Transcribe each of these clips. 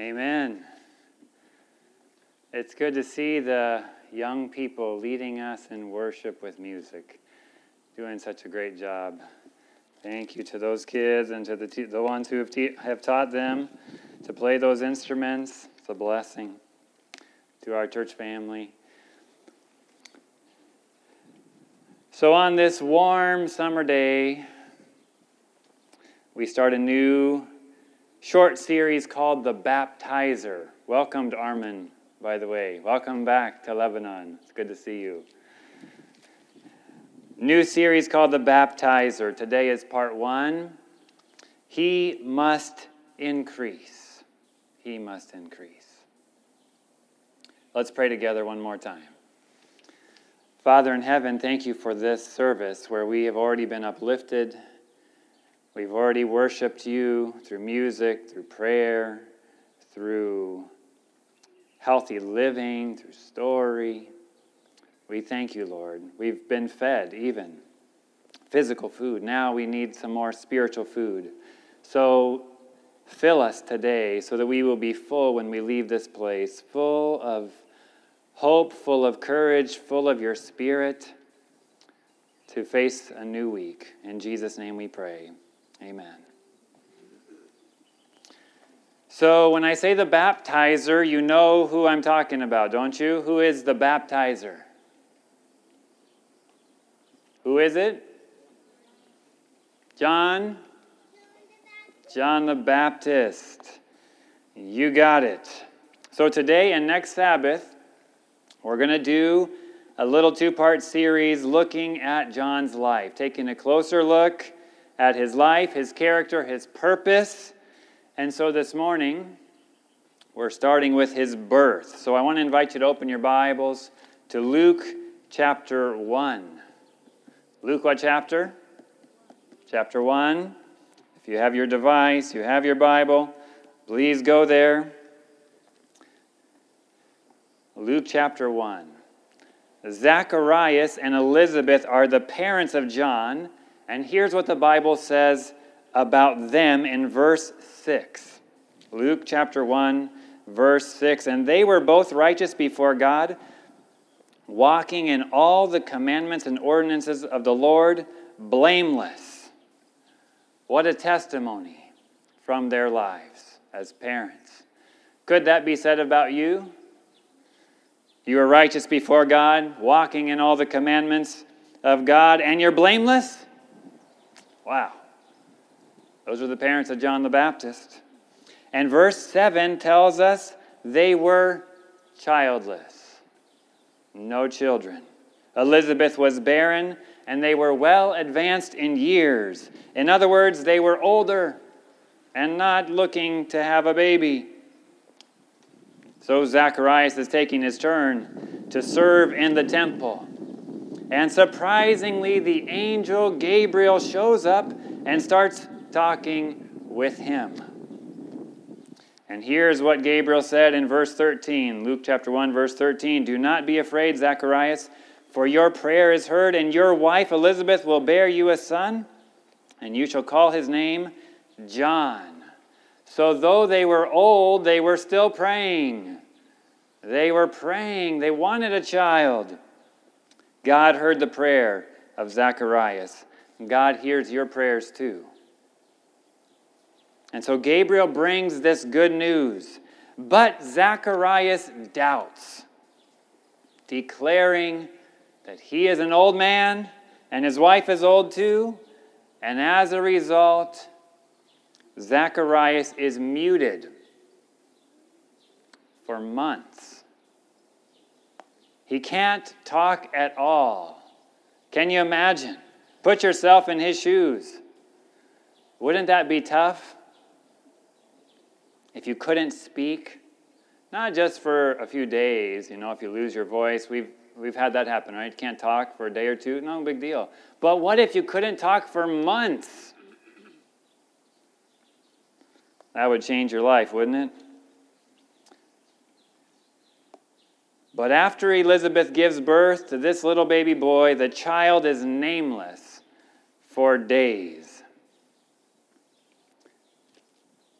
Amen. It's good to see the young people leading us in worship with music, doing such a great job. Thank you to those kids and to the, te- the ones who have, te- have taught them to play those instruments. It's a blessing to our church family. So, on this warm summer day, we start a new short series called The Baptizer. Welcome to Armin, by the way. Welcome back to Lebanon. It's good to see you. New series called The Baptizer. Today is part one. He must increase. He must increase. Let's pray together one more time. Father in heaven, thank you for this service where we have already been uplifted We've already worshiped you through music, through prayer, through healthy living, through story. We thank you, Lord. We've been fed even physical food. Now we need some more spiritual food. So fill us today so that we will be full when we leave this place, full of hope, full of courage, full of your spirit to face a new week. In Jesus' name we pray. Amen. So, when I say the baptizer, you know who I'm talking about, don't you? Who is the baptizer? Who is it? John? John the Baptist. You got it. So, today and next Sabbath, we're going to do a little two part series looking at John's life, taking a closer look at his life, his character, his purpose. And so this morning, we're starting with his birth. So I want to invite you to open your Bibles to Luke chapter 1. Luke, what chapter? Chapter 1. If you have your device, you have your Bible, please go there. Luke chapter 1. Zacharias and Elizabeth are the parents of John and here's what the Bible says about them in verse 6. Luke chapter 1, verse 6. And they were both righteous before God, walking in all the commandments and ordinances of the Lord, blameless. What a testimony from their lives as parents. Could that be said about you? You are righteous before God, walking in all the commandments of God, and you're blameless? Wow. Those are the parents of John the Baptist. And verse 7 tells us they were childless, no children. Elizabeth was barren, and they were well advanced in years. In other words, they were older and not looking to have a baby. So Zacharias is taking his turn to serve in the temple. And surprisingly, the angel Gabriel shows up and starts talking with him. And here's what Gabriel said in verse 13, Luke chapter 1, verse 13 Do not be afraid, Zacharias, for your prayer is heard, and your wife Elizabeth will bear you a son, and you shall call his name John. So, though they were old, they were still praying. They were praying. They wanted a child. God heard the prayer of Zacharias. God hears your prayers too. And so Gabriel brings this good news. But Zacharias doubts, declaring that he is an old man and his wife is old too. And as a result, Zacharias is muted for months. He can't talk at all. Can you imagine? Put yourself in his shoes. Wouldn't that be tough? If you couldn't speak, not just for a few days, you know, if you lose your voice, we've, we've had that happen, right? Can't talk for a day or two, no big deal. But what if you couldn't talk for months? That would change your life, wouldn't it? But after Elizabeth gives birth to this little baby boy, the child is nameless for days.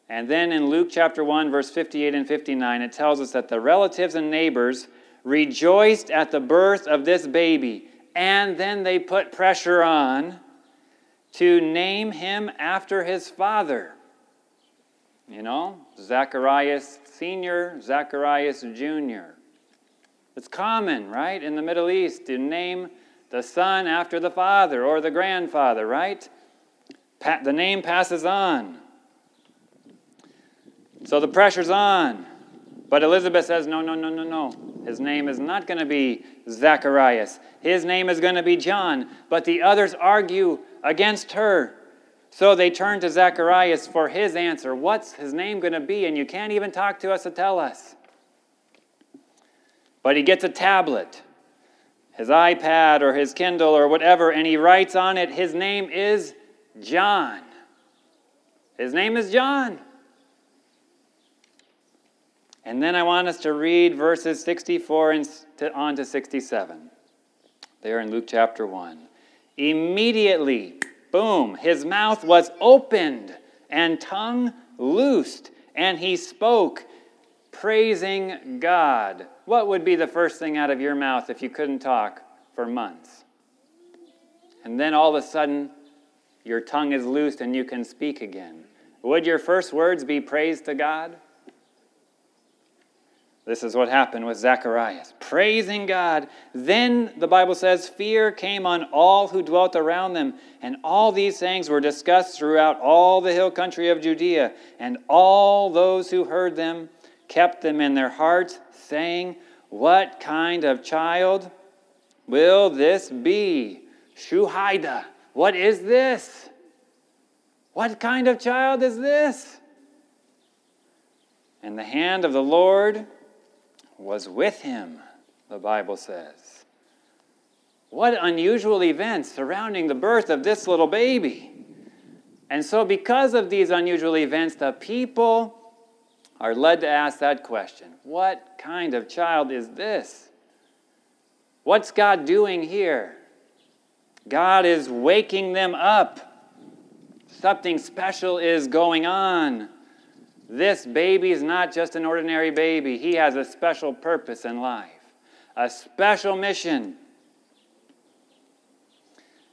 And then in Luke chapter 1, verse 58 and 59, it tells us that the relatives and neighbors rejoiced at the birth of this baby, and then they put pressure on to name him after his father. You know, Zacharias Sr., Zacharias Jr. It's common, right, in the Middle East to name the son after the father or the grandfather, right? Pa- the name passes on. So the pressure's on. But Elizabeth says, no, no, no, no, no. His name is not going to be Zacharias. His name is going to be John. But the others argue against her. So they turn to Zacharias for his answer. What's his name going to be? And you can't even talk to us to tell us. But he gets a tablet, his iPad or his Kindle or whatever, and he writes on it, his name is John. His name is John. And then I want us to read verses 64 and on to 67. There in Luke chapter 1. Immediately, boom, his mouth was opened and tongue loosed, and he spoke, praising God. What would be the first thing out of your mouth if you couldn't talk for months? And then all of a sudden, your tongue is loosed and you can speak again. Would your first words be praise to God? This is what happened with Zacharias, praising God. Then the Bible says, fear came on all who dwelt around them, and all these things were discussed throughout all the hill country of Judea. And all those who heard them kept them in their hearts, saying, What kind of child will this be? Shuhaida. What is this? What kind of child is this? And the hand of the Lord was with him, the Bible says. What unusual events surrounding the birth of this little baby. And so, because of these unusual events, the people are led to ask that question What kind of child is this? What's God doing here? God is waking them up. Something special is going on. This baby is not just an ordinary baby, he has a special purpose in life, a special mission.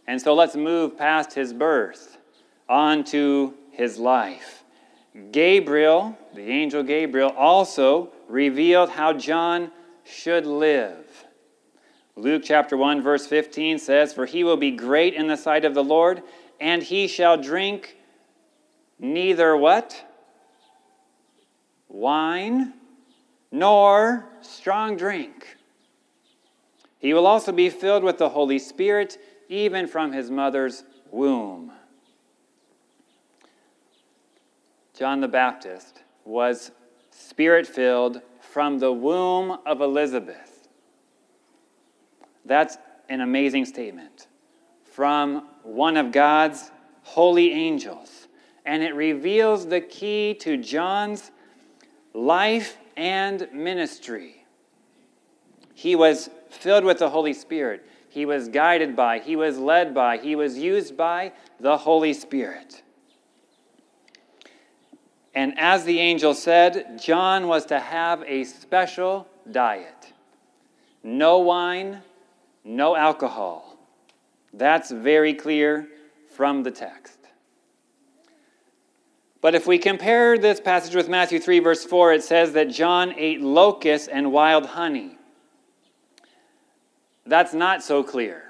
And so let's move past his birth on to his life. Gabriel, the angel Gabriel, also revealed how John should live. Luke chapter 1, verse 15 says, For he will be great in the sight of the Lord, and he shall drink neither what? wine, nor strong drink. He will also be filled with the Holy Spirit, even from his mother's womb. John the Baptist was spirit filled from the womb of Elizabeth. That's an amazing statement from one of God's holy angels. And it reveals the key to John's life and ministry. He was filled with the Holy Spirit. He was guided by, he was led by, he was used by the Holy Spirit. And as the angel said, John was to have a special diet no wine, no alcohol. That's very clear from the text. But if we compare this passage with Matthew 3, verse 4, it says that John ate locusts and wild honey. That's not so clear.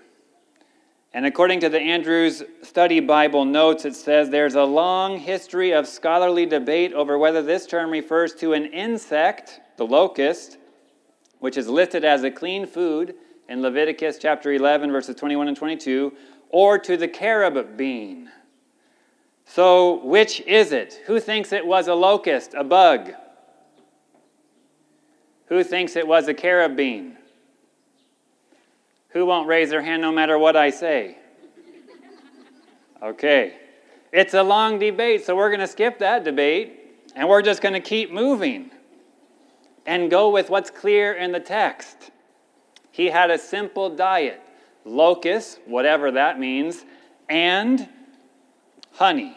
And according to the Andrews Study Bible notes, it says there's a long history of scholarly debate over whether this term refers to an insect, the locust, which is listed as a clean food in Leviticus chapter 11, verses 21 and 22, or to the carob bean so, which is it? Who thinks it was a locust, a bug? Who thinks it was a carob bean? Who won't raise their hand no matter what I say? Okay. It's a long debate, so we're going to skip that debate and we're just going to keep moving and go with what's clear in the text. He had a simple diet locusts, whatever that means, and honey.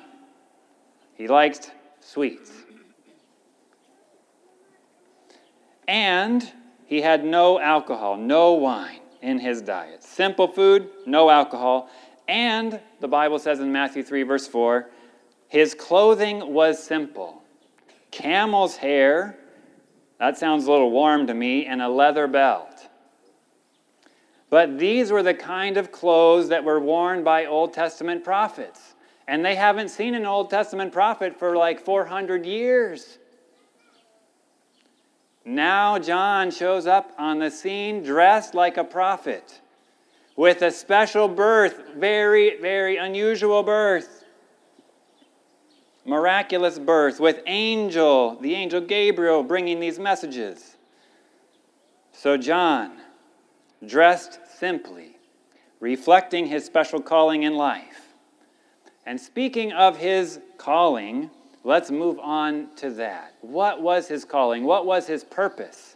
He liked sweets. And he had no alcohol, no wine in his diet. Simple food, no alcohol. And the Bible says in Matthew 3, verse 4, his clothing was simple camel's hair, that sounds a little warm to me, and a leather belt. But these were the kind of clothes that were worn by Old Testament prophets. And they haven't seen an Old Testament prophet for like 400 years. Now John shows up on the scene dressed like a prophet with a special birth, very, very unusual birth. Miraculous birth with angel, the angel Gabriel bringing these messages. So John, dressed simply, reflecting his special calling in life. And speaking of his calling, let's move on to that. What was his calling? What was his purpose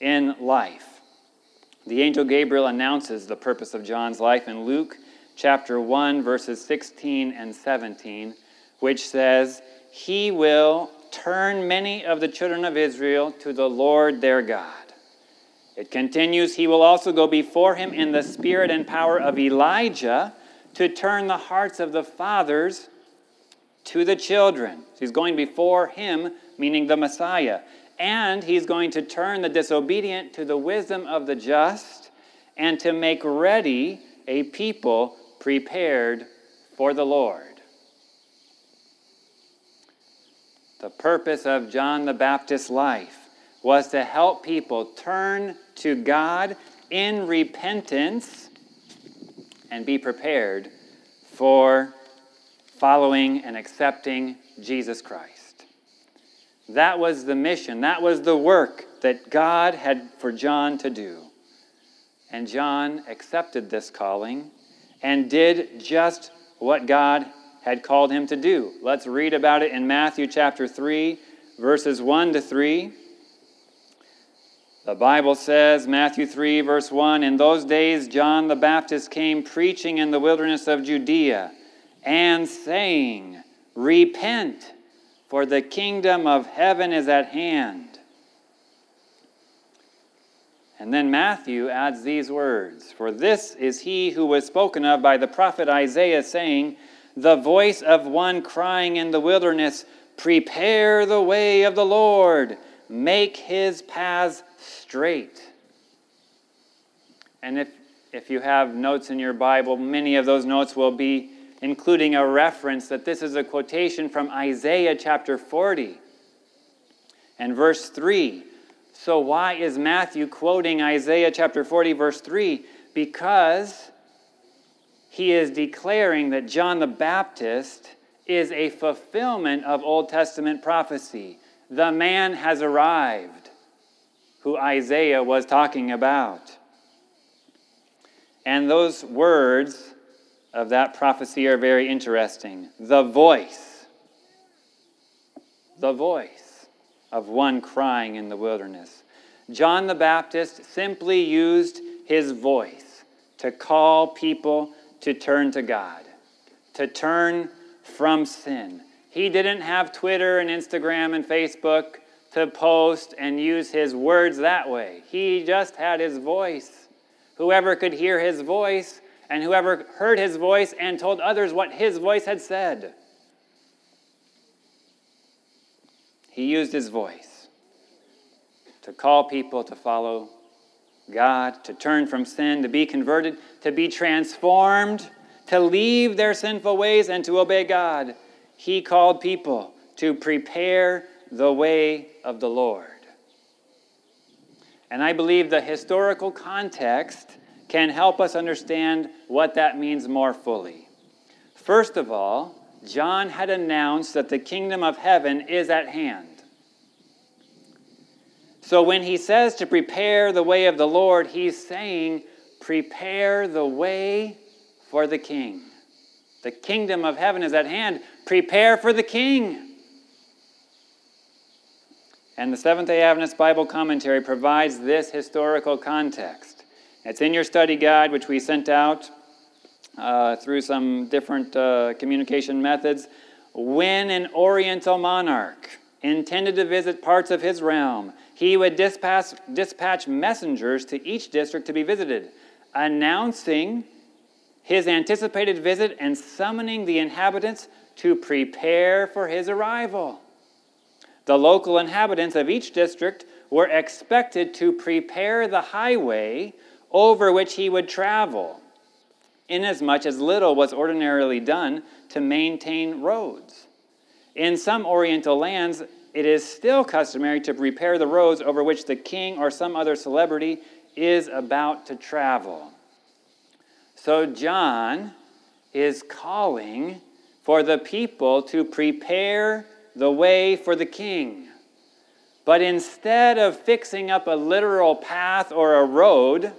in life? The angel Gabriel announces the purpose of John's life in Luke chapter 1, verses 16 and 17, which says, He will turn many of the children of Israel to the Lord their God. It continues, He will also go before him in the spirit and power of Elijah to turn the hearts of the fathers to the children. So he's going before him, meaning the Messiah. And he's going to turn the disobedient to the wisdom of the just and to make ready a people prepared for the Lord. The purpose of John the Baptist's life was to help people turn to God in repentance and be prepared for following and accepting Jesus Christ. That was the mission, that was the work that God had for John to do. And John accepted this calling and did just what God had called him to do. Let's read about it in Matthew chapter 3, verses 1 to 3. The Bible says, Matthew 3, verse 1 In those days, John the Baptist came preaching in the wilderness of Judea and saying, Repent, for the kingdom of heaven is at hand. And then Matthew adds these words For this is he who was spoken of by the prophet Isaiah, saying, The voice of one crying in the wilderness, Prepare the way of the Lord, make his paths straight. And if, if you have notes in your Bible, many of those notes will be including a reference that this is a quotation from Isaiah chapter 40 and verse 3. So, why is Matthew quoting Isaiah chapter 40, verse 3? Because he is declaring that John the Baptist is a fulfillment of Old Testament prophecy. The man has arrived who Isaiah was talking about. And those words of that prophecy are very interesting. The voice, the voice of one crying in the wilderness. John the Baptist simply used his voice to call people to turn to God, to turn from sin. He didn't have Twitter and Instagram and Facebook to post and use his words that way. He just had his voice. Whoever could hear his voice and whoever heard his voice and told others what his voice had said. He used his voice to call people to follow God, to turn from sin, to be converted, to be transformed, to leave their sinful ways and to obey God. He called people to prepare the way of the Lord. And I believe the historical context can help us understand what that means more fully. First of all, John had announced that the kingdom of heaven is at hand. So when he says to prepare the way of the Lord, he's saying, prepare the way for the king. The kingdom of heaven is at hand. Prepare for the king. And the Seventh day Adventist Bible Commentary provides this historical context. It's in your study guide, which we sent out uh, through some different uh, communication methods. when an oriental monarch intended to visit parts of his realm, he would dispatch, dispatch messengers to each district to be visited, announcing his anticipated visit and summoning the inhabitants to prepare for his arrival. The local inhabitants of each district were expected to prepare the highway over which he would travel, inasmuch as little was ordinarily done to maintain roads. In some Oriental lands, it is still customary to repair the roads over which the king or some other celebrity is about to travel. So, John is calling for the people to prepare the way for the king. But instead of fixing up a literal path or a road,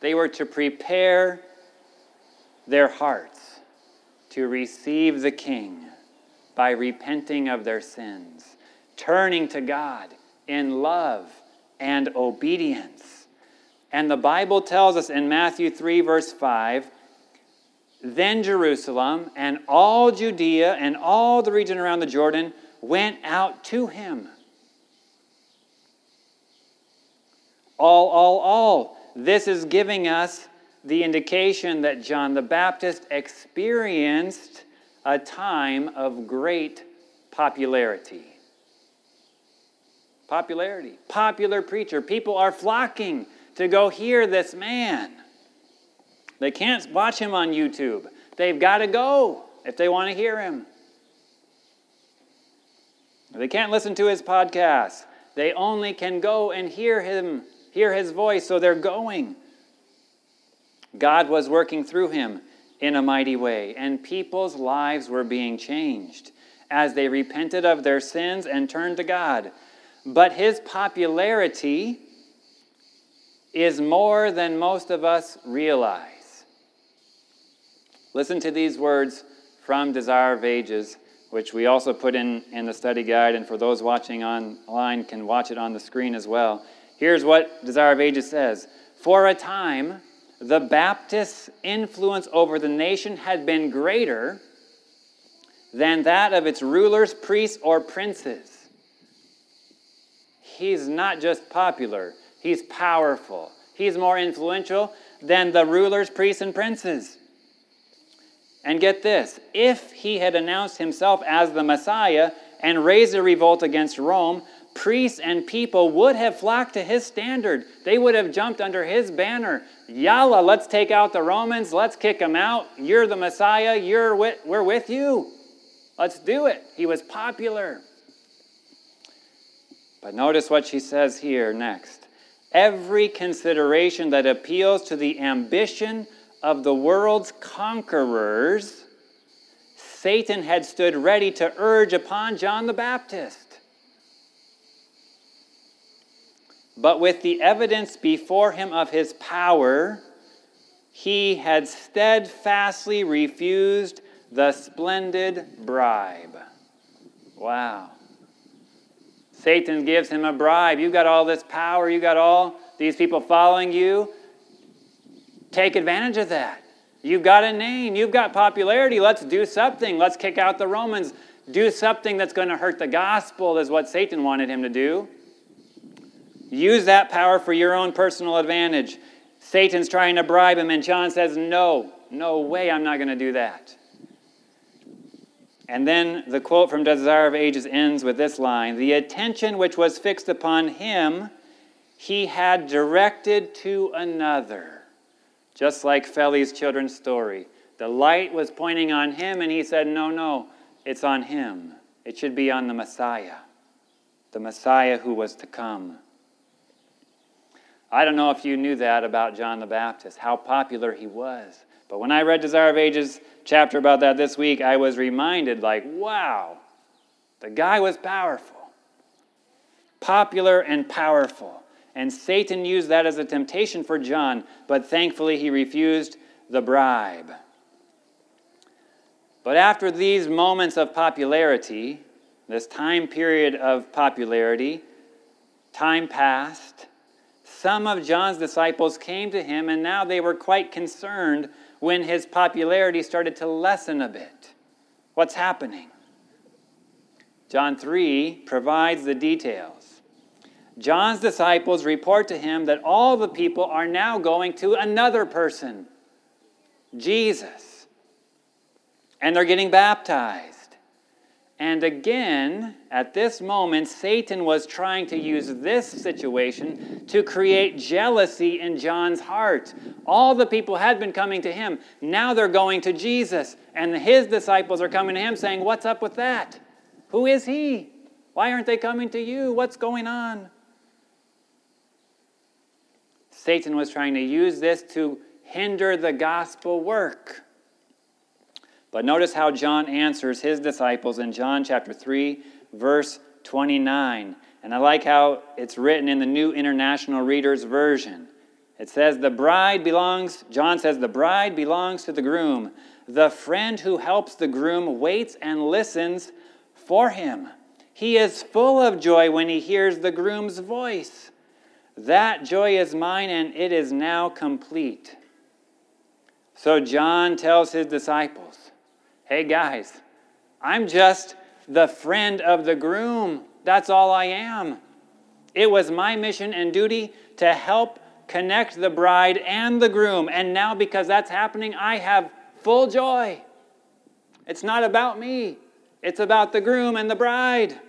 they were to prepare their hearts to receive the king by repenting of their sins, turning to God in love and obedience. And the Bible tells us in Matthew 3, verse 5 then Jerusalem and all Judea and all the region around the Jordan went out to him. All, all, all. This is giving us the indication that John the Baptist experienced a time of great popularity. Popularity. Popular preacher. People are flocking to go hear this man. They can't watch him on YouTube. They've got to go if they want to hear him. They can't listen to his podcast. They only can go and hear him, hear his voice, so they're going. God was working through him in a mighty way, and people's lives were being changed as they repented of their sins and turned to God. But his popularity is more than most of us realize. Listen to these words from Desire of Ages, which we also put in, in the study guide, and for those watching online can watch it on the screen as well. Here's what Desire of Ages says For a time, the Baptist's influence over the nation had been greater than that of its rulers, priests, or princes. He's not just popular, he's powerful. He's more influential than the rulers, priests, and princes. And get this if he had announced himself as the Messiah and raised a revolt against Rome, priests and people would have flocked to his standard. They would have jumped under his banner. Yalla, let's take out the Romans. Let's kick them out. You're the Messiah. You're with, we're with you. Let's do it. He was popular. But notice what she says here next. Every consideration that appeals to the ambition of the world's conquerors, Satan had stood ready to urge upon John the Baptist. But with the evidence before him of his power, he had steadfastly refused the splendid bribe. Wow. Satan gives him a bribe. You've got all this power, you've got all these people following you. Take advantage of that. You've got a name, you've got popularity. Let's do something. Let's kick out the Romans. Do something that's going to hurt the gospel, is what Satan wanted him to do. Use that power for your own personal advantage. Satan's trying to bribe him, and John says, No, no way, I'm not going to do that. And then the quote from Desire of Ages ends with this line The attention which was fixed upon him, he had directed to another. Just like Feli's children's story. The light was pointing on him, and he said, No, no, it's on him. It should be on the Messiah, the Messiah who was to come. I don't know if you knew that about John the Baptist, how popular he was. But when I read Desire of Ages chapter about that this week, I was reminded, like, wow, the guy was powerful. Popular and powerful. And Satan used that as a temptation for John, but thankfully he refused the bribe. But after these moments of popularity, this time period of popularity, time passed, some of John's disciples came to him, and now they were quite concerned when his popularity started to lessen a bit. What's happening? John 3 provides the details. John's disciples report to him that all the people are now going to another person, Jesus, and they're getting baptized. And again, at this moment, Satan was trying to use this situation to create jealousy in John's heart. All the people had been coming to him. Now they're going to Jesus. And his disciples are coming to him saying, What's up with that? Who is he? Why aren't they coming to you? What's going on? Satan was trying to use this to hinder the gospel work. But notice how John answers his disciples in John chapter 3, verse 29. And I like how it's written in the New International Reader's Version. It says, The bride belongs, John says, the bride belongs to the groom. The friend who helps the groom waits and listens for him. He is full of joy when he hears the groom's voice. That joy is mine, and it is now complete. So John tells his disciples, Hey guys, I'm just the friend of the groom. That's all I am. It was my mission and duty to help connect the bride and the groom. And now, because that's happening, I have full joy. It's not about me, it's about the groom and the bride.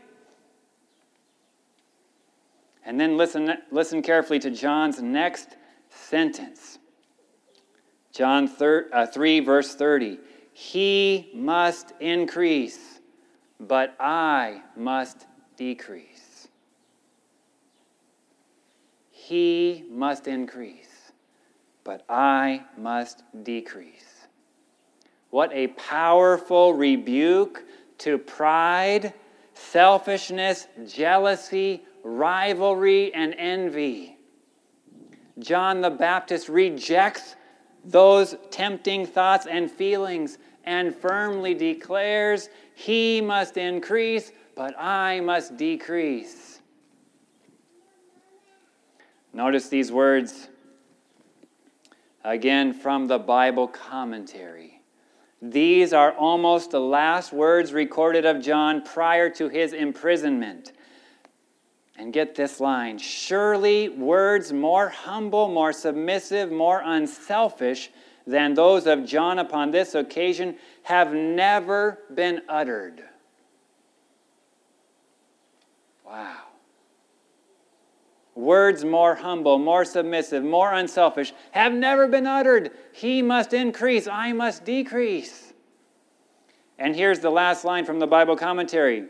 And then listen, listen carefully to John's next sentence. John 3, uh, 3 verse 30. He must increase, but I must decrease. He must increase, but I must decrease. What a powerful rebuke to pride, selfishness, jealousy, rivalry, and envy. John the Baptist rejects those tempting thoughts and feelings and firmly declares, He must increase, but I must decrease. Notice these words again from the Bible commentary. These are almost the last words recorded of John prior to his imprisonment. And get this line surely words more humble, more submissive, more unselfish than those of John upon this occasion have never been uttered. Wow. Words more humble, more submissive, more unselfish have never been uttered. He must increase, I must decrease. And here's the last line from the Bible commentary.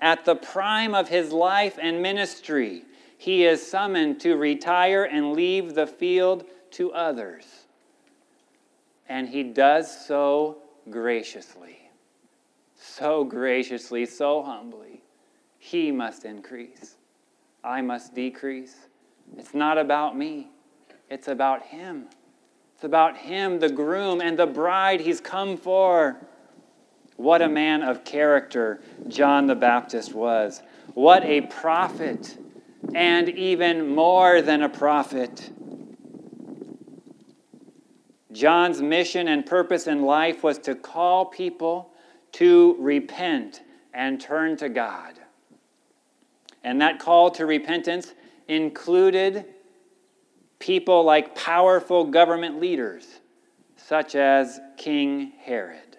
At the prime of his life and ministry, he is summoned to retire and leave the field to others and he does so graciously. So graciously, so humbly. He must increase. I must decrease. It's not about me, it's about him. It's about him, the groom, and the bride he's come for. What a man of character John the Baptist was. What a prophet, and even more than a prophet. John's mission and purpose in life was to call people to repent and turn to God. And that call to repentance included people like powerful government leaders, such as King Herod.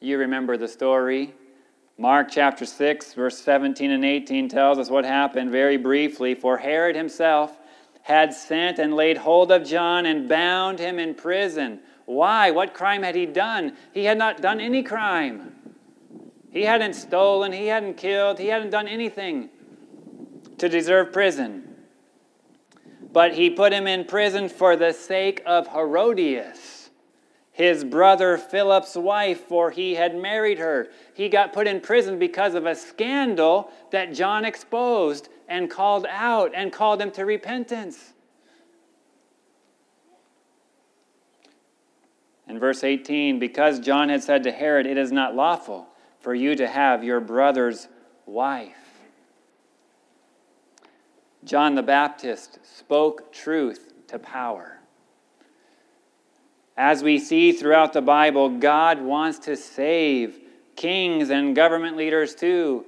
You remember the story. Mark chapter 6, verse 17 and 18 tells us what happened very briefly. For Herod himself, had sent and laid hold of John and bound him in prison. Why? What crime had he done? He had not done any crime. He hadn't stolen, he hadn't killed, he hadn't done anything to deserve prison. But he put him in prison for the sake of Herodias, his brother Philip's wife, for he had married her. He got put in prison because of a scandal that John exposed and called out and called them to repentance. In verse 18, because John had said to Herod, It is not lawful for you to have your brother's wife. John the Baptist spoke truth to power. As we see throughout the Bible, God wants to save kings and government leaders too,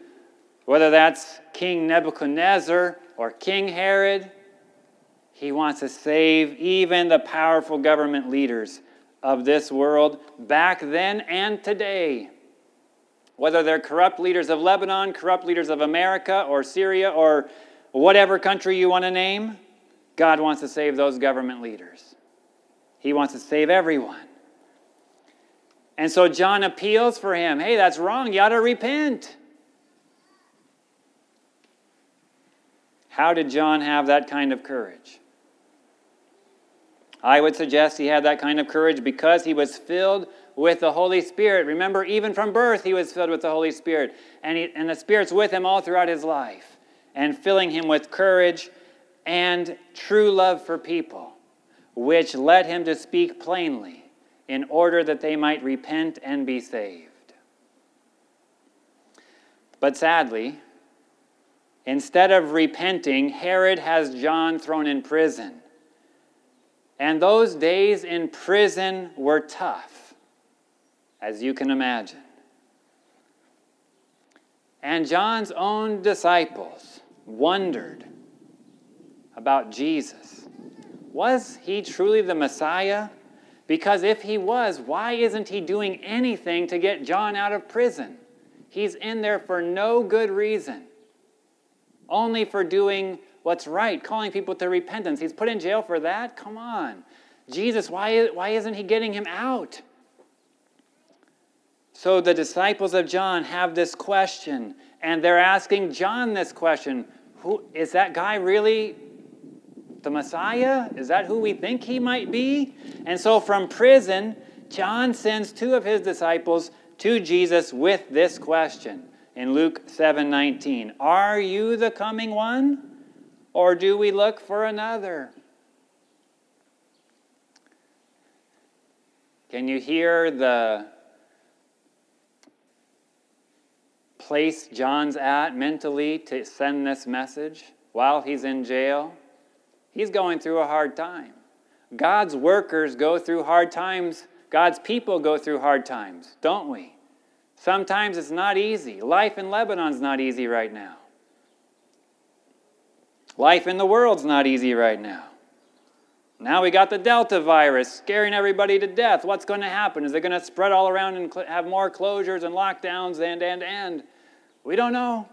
whether that's King Nebuchadnezzar or King Herod. He wants to save even the powerful government leaders of this world back then and today. Whether they're corrupt leaders of Lebanon, corrupt leaders of America or Syria or whatever country you want to name, God wants to save those government leaders. He wants to save everyone. And so John appeals for him hey, that's wrong. You ought to repent. How did John have that kind of courage? I would suggest he had that kind of courage because he was filled with the Holy Spirit. Remember, even from birth, he was filled with the Holy Spirit. And, he, and the Spirit's with him all throughout his life and filling him with courage and true love for people, which led him to speak plainly in order that they might repent and be saved. But sadly, instead of repenting, Herod has John thrown in prison. And those days in prison were tough, as you can imagine. And John's own disciples wondered about Jesus. Was he truly the Messiah? Because if he was, why isn't he doing anything to get John out of prison? He's in there for no good reason, only for doing what's right, calling people to repentance. He's put in jail for that? Come on. Jesus, why, why isn't he getting him out? So the disciples of John have this question, and they're asking John this question Who, Is that guy really the Messiah? Is that who we think he might be? And so from prison, John sends two of his disciples to Jesus with this question in Luke 7:19. Are you the coming one or do we look for another? Can you hear the place John's at mentally to send this message while he's in jail? He's going through a hard time. God's workers go through hard times. God's people go through hard times, don't we? Sometimes it's not easy. Life in Lebanon's not easy right now. Life in the world's not easy right now. Now we got the Delta virus scaring everybody to death. What's going to happen? Is it going to spread all around and have more closures and lockdowns and, and, and? We don't know.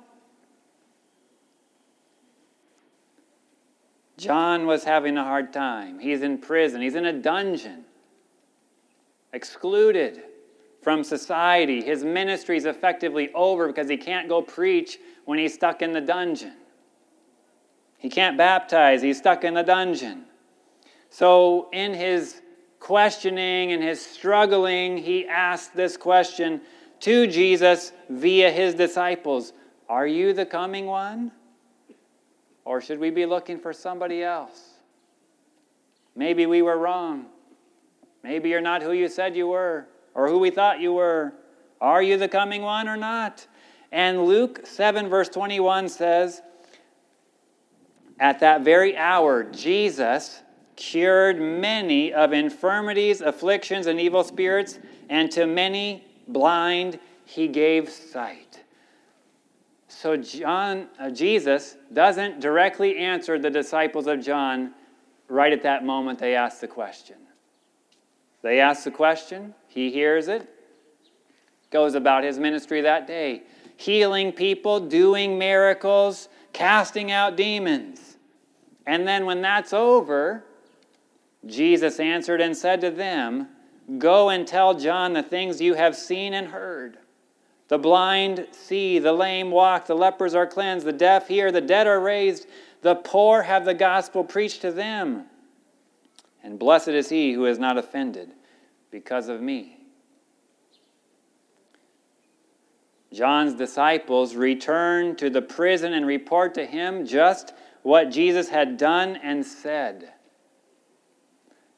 John was having a hard time. He's in prison, he's in a dungeon, excluded from society. His ministry is effectively over because he can't go preach when he's stuck in the dungeon. He can't baptize, he's stuck in the dungeon. So, in his questioning and his struggling, he asked this question to Jesus via his disciples Are you the coming one? Or should we be looking for somebody else? Maybe we were wrong. Maybe you're not who you said you were or who we thought you were. Are you the coming one or not? And Luke 7, verse 21 says, At that very hour, Jesus cured many of infirmities, afflictions, and evil spirits, and to many blind he gave sight. So John, uh, Jesus doesn't directly answer the disciples of John right at that moment they ask the question. They ask the question, he hears it, goes about his ministry that day, healing people, doing miracles, casting out demons. And then when that's over, Jesus answered and said to them, Go and tell John the things you have seen and heard. The blind see, the lame walk, the lepers are cleansed, the deaf hear, the dead are raised, the poor have the gospel preached to them. And blessed is he who is not offended because of me. John's disciples return to the prison and report to him just what Jesus had done and said.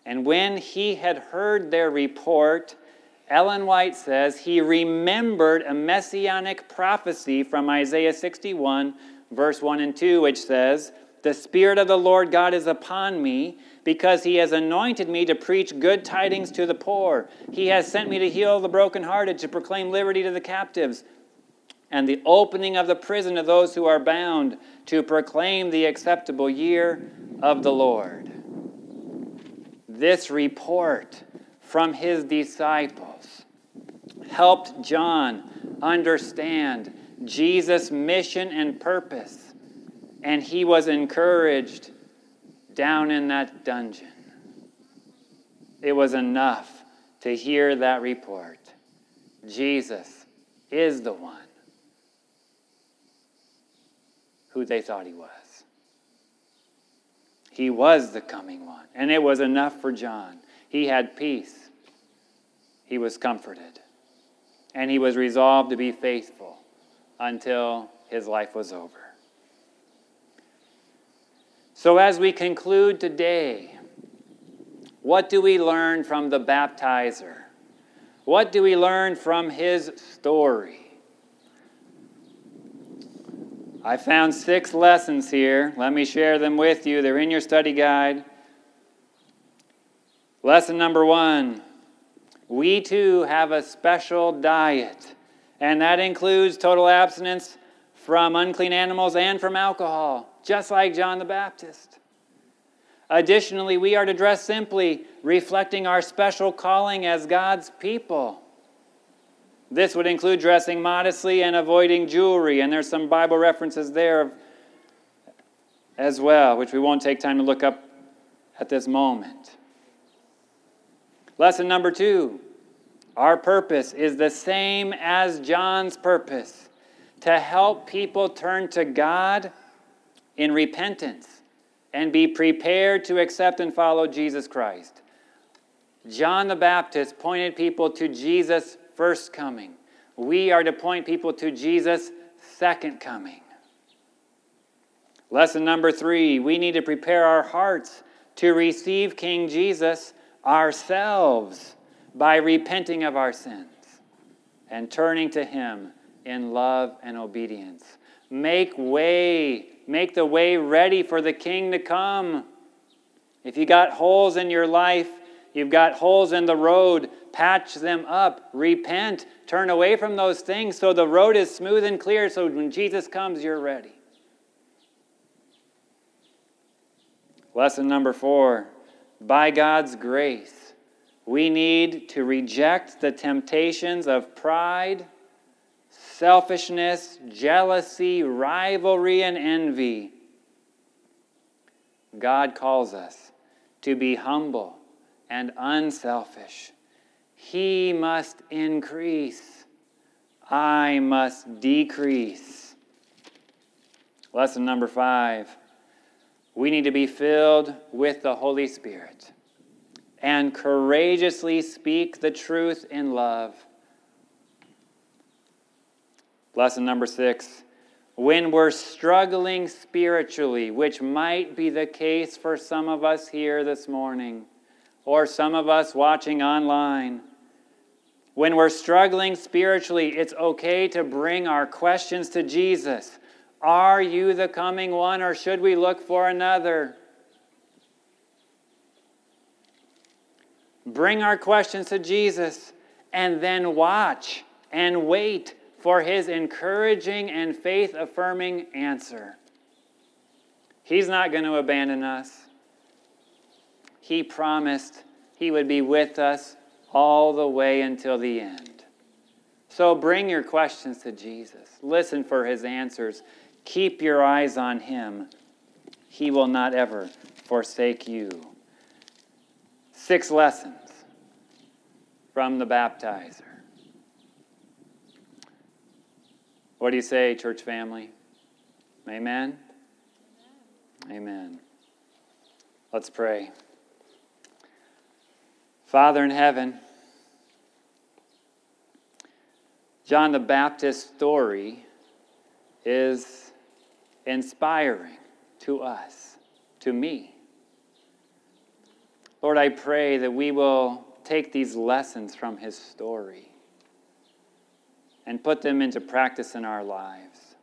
And when he had heard their report, Ellen White says he remembered a messianic prophecy from Isaiah 61, verse 1 and 2, which says, The Spirit of the Lord God is upon me because he has anointed me to preach good tidings to the poor. He has sent me to heal the brokenhearted, to proclaim liberty to the captives, and the opening of the prison to those who are bound, to proclaim the acceptable year of the Lord. This report from his disciples helped John understand Jesus' mission and purpose, and he was encouraged down in that dungeon. It was enough to hear that report. Jesus is the one who they thought he was. He was the coming one, and it was enough for John. He had peace, he was comforted, and he was resolved to be faithful until his life was over. So, as we conclude today, what do we learn from the baptizer? What do we learn from his story? I found six lessons here. Let me share them with you. They're in your study guide. Lesson number one we too have a special diet, and that includes total abstinence from unclean animals and from alcohol just like John the Baptist. Additionally, we are to dress simply, reflecting our special calling as God's people. This would include dressing modestly and avoiding jewelry, and there's some Bible references there as well, which we won't take time to look up at this moment. Lesson number two our purpose is the same as John's purpose to help people turn to God in repentance and be prepared to accept and follow Jesus Christ. John the Baptist pointed people to Jesus' first coming. We are to point people to Jesus' second coming. Lesson number three we need to prepare our hearts to receive King Jesus ourselves by repenting of our sins and turning to Him in love and obedience. Make way Make the way ready for the king to come. If you got holes in your life, you've got holes in the road, patch them up, repent, turn away from those things so the road is smooth and clear so when Jesus comes, you're ready. Lesson number four by God's grace, we need to reject the temptations of pride selfishness, jealousy, rivalry, and envy. God calls us to be humble and unselfish. He must increase, I must decrease. Lesson number five we need to be filled with the Holy Spirit and courageously speak the truth in love. Lesson number six when we're struggling spiritually, which might be the case for some of us here this morning, or some of us watching online, when we're struggling spiritually, it's okay to bring our questions to Jesus. Are you the coming one, or should we look for another? Bring our questions to Jesus and then watch and wait for his encouraging and faith affirming answer. He's not going to abandon us. He promised he would be with us all the way until the end. So bring your questions to Jesus. Listen for his answers. Keep your eyes on him. He will not ever forsake you. Six lessons from the baptizer. What do you say, church family? Amen? Amen. Amen. Let's pray. Father in heaven, John the Baptist's story is inspiring to us, to me. Lord, I pray that we will take these lessons from his story and put them into practice in our lives.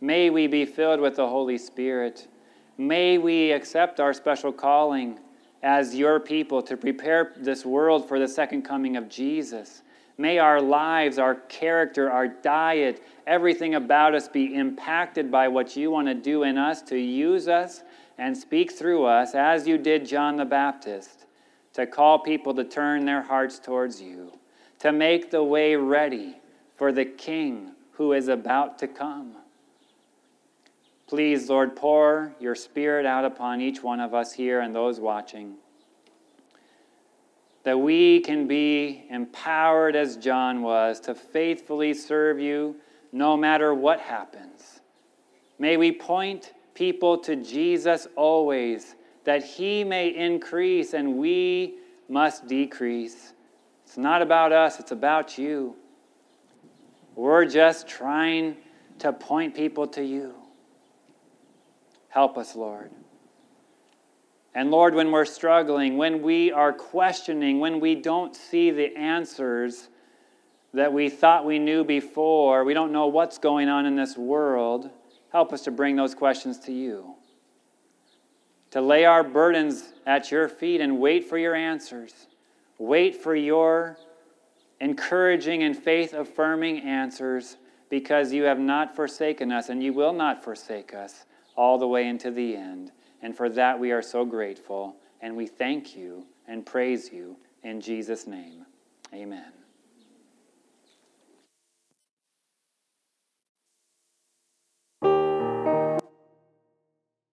May we be filled with the Holy Spirit. May we accept our special calling as your people to prepare this world for the second coming of Jesus. May our lives, our character, our diet, everything about us be impacted by what you want to do in us to use us and speak through us, as you did John the Baptist, to call people to turn their hearts towards you, to make the way ready for the King who is about to come. Please, Lord, pour your Spirit out upon each one of us here and those watching, that we can be empowered as John was to faithfully serve you no matter what happens. May we point people to Jesus always, that he may increase and we must decrease. It's not about us, it's about you. We're just trying to point people to you. Help us, Lord. And Lord, when we're struggling, when we are questioning, when we don't see the answers that we thought we knew before, we don't know what's going on in this world, Help us to bring those questions to you. To lay our burdens at your feet and wait for your answers. Wait for your encouraging and faith affirming answers because you have not forsaken us and you will not forsake us all the way into the end. And for that we are so grateful and we thank you and praise you in Jesus' name. Amen.